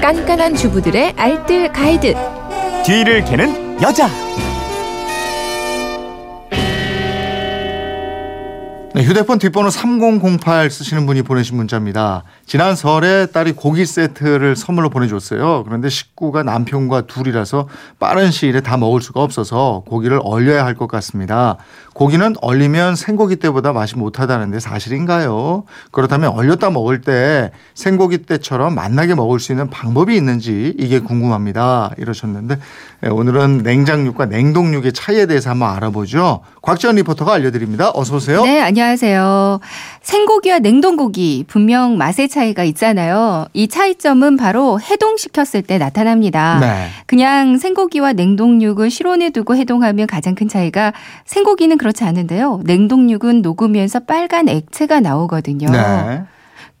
깐깐한 주부들의 알뜰 가이드. 뒤를 캐는 여자. 네, 휴대폰 뒷번호 3008 쓰시는 분이 보내신 문자입니다. 지난 설에 딸이 고기 세트를 선물로 보내줬어요. 그런데 식구가 남편과 둘이라서 빠른 시일에 다 먹을 수가 없어서 고기를 얼려야 할 것 같습니다. 고기는 얼리면 생고기 때보다 맛이 못하다는데 사실인가요? 그렇다면 얼렸다 먹을 때 생고기 때처럼 맛나게 먹을 수 있는 방법이 있는지 이게 궁금합니다. 이러셨는데 네, 오늘은 냉장육과 냉동육의 차이에 대해서 한번 알아보죠. 곽지연 리포터가 알려드립니다. 어서 오세요. 네, 안녕하세요. 생고기와 냉동고기 분명 맛의 차이가 있잖아요. 이 차이점은 바로 해동시켰을 때 나타납니다. 네. 그냥 생고기와 냉동육을 실온에 두고 해동하면 가장 큰 차이가 생고기는 그렇지 않은데요. 냉동육은 녹으면서 빨간 액체가 나오거든요. 네.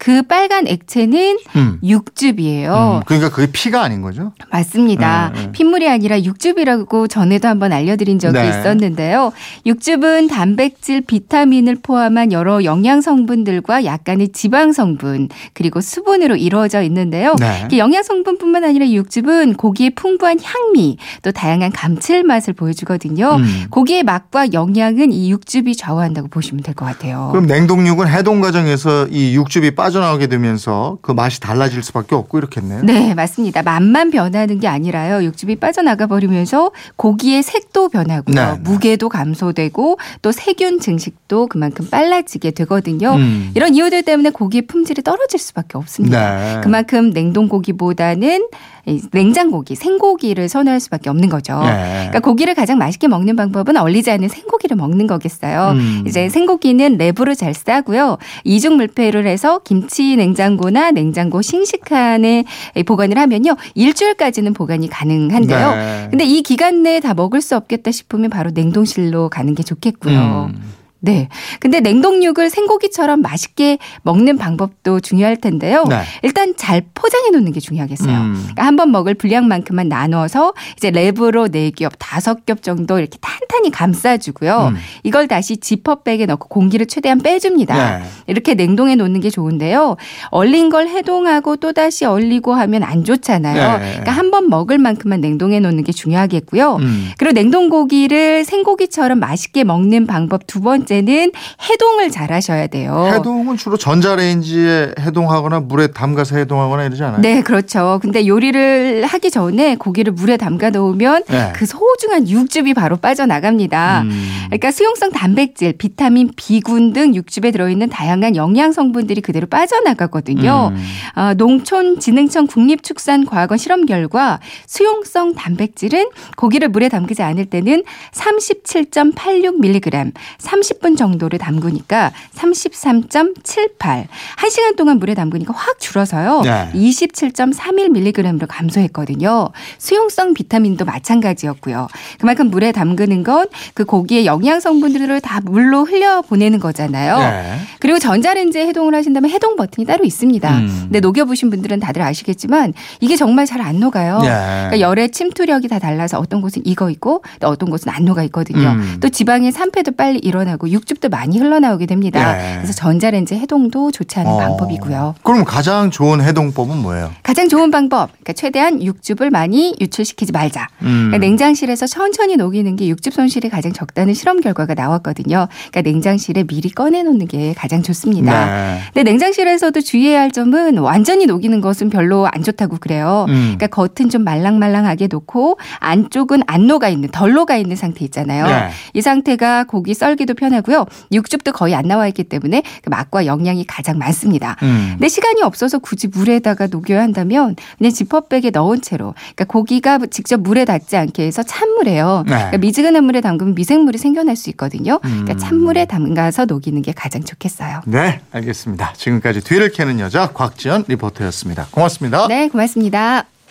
그 빨간 액체는 음. 육즙이에요. 음, 그러니까 그게 피가 아닌 거죠? 맞습니다. 네, 네. 핏물이 아니라 육즙이라고 전에도 한번 알려드린 적이 네. 있었는데요. 육즙은 단백질, 비타민을 포함한 여러 영양 성분들과 약간의 지방 성분 그리고 수분으로 이루어져 있는데요. 네. 이 영양 성분뿐만 아니라 이 육즙은 고기의 풍부한 향미 또 다양한 감칠맛을 보여주거든요. 음. 고기의 맛과 영양은 이 육즙이 좌우한다고 보시면 될 것 같아요. 그럼 냉동육은 해동 과정에서 이 육즙이 빠 져나오게 되면서 그 맛이 달라질 수밖에 없고 이렇겠네요. 네, 맞습니다. 맛만 변하는 게 아니라요. 육즙이 빠져나가 버리면서 고기의 색도 변하고요. 네, 네. 무게도 감소되고 또 세균 증식도 그만큼 빨라지게 되거든요. 음. 이런 이유들 때문에 고기의 품질이 떨어질 수밖에 없습니다. 네. 그만큼 냉동 고기보다는 이 냉장고기, 생고기를 선호할 수밖에 없는 거죠. 네. 그러니까 고기를 가장 맛있게 먹는 방법은 얼리지 않은 생고기를 먹는 거겠어요. 음. 이제 생고기는 랩으로 잘 싸고요. 이중 물폐를 해서 김치 냉장고나 냉장고 싱식칸에 보관을 하면요. 일주일까지는 보관이 가능한데요. 네. 근데 이 기간 내에 다 먹을 수 없겠다 싶으면 바로 냉동실로 가는 게 좋겠고요. 음. 네. 근데 냉동육을 생고기처럼 맛있게 먹는 방법도 중요할 텐데요. 네. 일단 잘 포장해 놓는 게 중요하겠어요. 음. 그러니까 한번 먹을 분량만큼만 나눠서 이제 랩으로 네 겹, 다섯 겹 정도 이렇게 탄탄히 감싸주고요. 음. 이걸 다시 지퍼백에 넣고 공기를 최대한 빼줍니다. 네. 이렇게 냉동해 놓는 게 좋은데요. 얼린 걸 해동하고 또 다시 얼리고 하면 안 좋잖아요. 네. 그러니까 한번 먹을 만큼만 냉동해 놓는 게 중요하겠고요. 음. 그리고 냉동고기를 생고기처럼 맛있게 먹는 방법 두 번째 는 해동을 잘 하셔야 돼요. 해동은 주로 전자레인지에 해동하거나 물에 담가서 해동하거나 이러지 않아요? 네, 그렇죠. 근데 요리를 하기 전에 고기를 물에 담가 놓으면 네. 그 소중한 육즙이 바로 빠져나갑니다. 음. 그러니까 수용성 단백질, 비타민, B군 등 육즙에 들어있는 다양한 영양 성분들이 그대로 빠져나가거든요. 음. 어, 농촌진흥청 국립축산과학원 실험 결과 수용성 단백질은 고기를 물에 담그지 않을 때는 37.86mg, 30분 정도를 담그니까 33.78. 1시간 동안 물에 담그니까 확 줄어서요. 네. 27.31mg로 감소했거든요. 수용성 비타민도 마찬가지였고요. 그만큼 물에 담그는 건 그 고기의 영양 성분들을 다 물로 흘려 보내는 거잖아요. 네. 그리고 전자레인지에 해동을 하신다면 해동 버튼이 따로 있습니다. 음. 근데 녹여 보신 분들은 다들 아시겠지만 이게 정말 잘 안 녹아요. 네. 그러니까 열의 침투력이 다 달라서 어떤 곳은 익어 있고 또 어떤 곳은 안 녹아 있거든요. 음. 또 지방의 산패도 빨리 일어나고 육즙도 많이 흘러나오게 됩니다. 네. 그래서 전자레인지 해동도 좋지 않은 어. 방법이고요. 그럼 가장 좋은 해동법은 뭐예요? 가장 좋은 방법, 그러니까 최대한 육즙을 많이 유출시키지 말자. 음. 그러니까 냉장실에서 천천히 녹이는 게 육즙 손실이 가장 적다는 실험 결과가 나왔거든요. 그러니까 냉장실에 미리 꺼내놓는 게 가장 좋습니다. 네. 근데 냉장실에서도 주의해야 할 점은 완전히 녹이는 것은 별로 안 좋다고 그래요. 음. 그러니까 겉은 좀 말랑말랑하게 놓고 안쪽은 안 녹아 있는 덜 녹아 있는 상태 있잖아요. 네. 이 상태가 고기 썰기도 편하고 요. 육즙도 거의 안 나와 있기 때문에 그 맛과 영양이 가장 많습니다. 음. 근데 시간이 없어서 굳이 물에다가 녹여야 한다면 그냥 지퍼백에 넣은 채로 그러니까 고기가 직접 물에 닿지 않게 해서 찬물에요. 네. 그러니까 미지근한 물에 담그면 미생물이 생겨날 수 있거든요. 그러니까 음. 찬물에 담가서 녹이는 게 가장 좋겠어요. 네, 알겠습니다. 지금까지 뒤를 캐는 여자 곽지연 리포터였습니다. 고맙습니다. 네, 고맙습니다.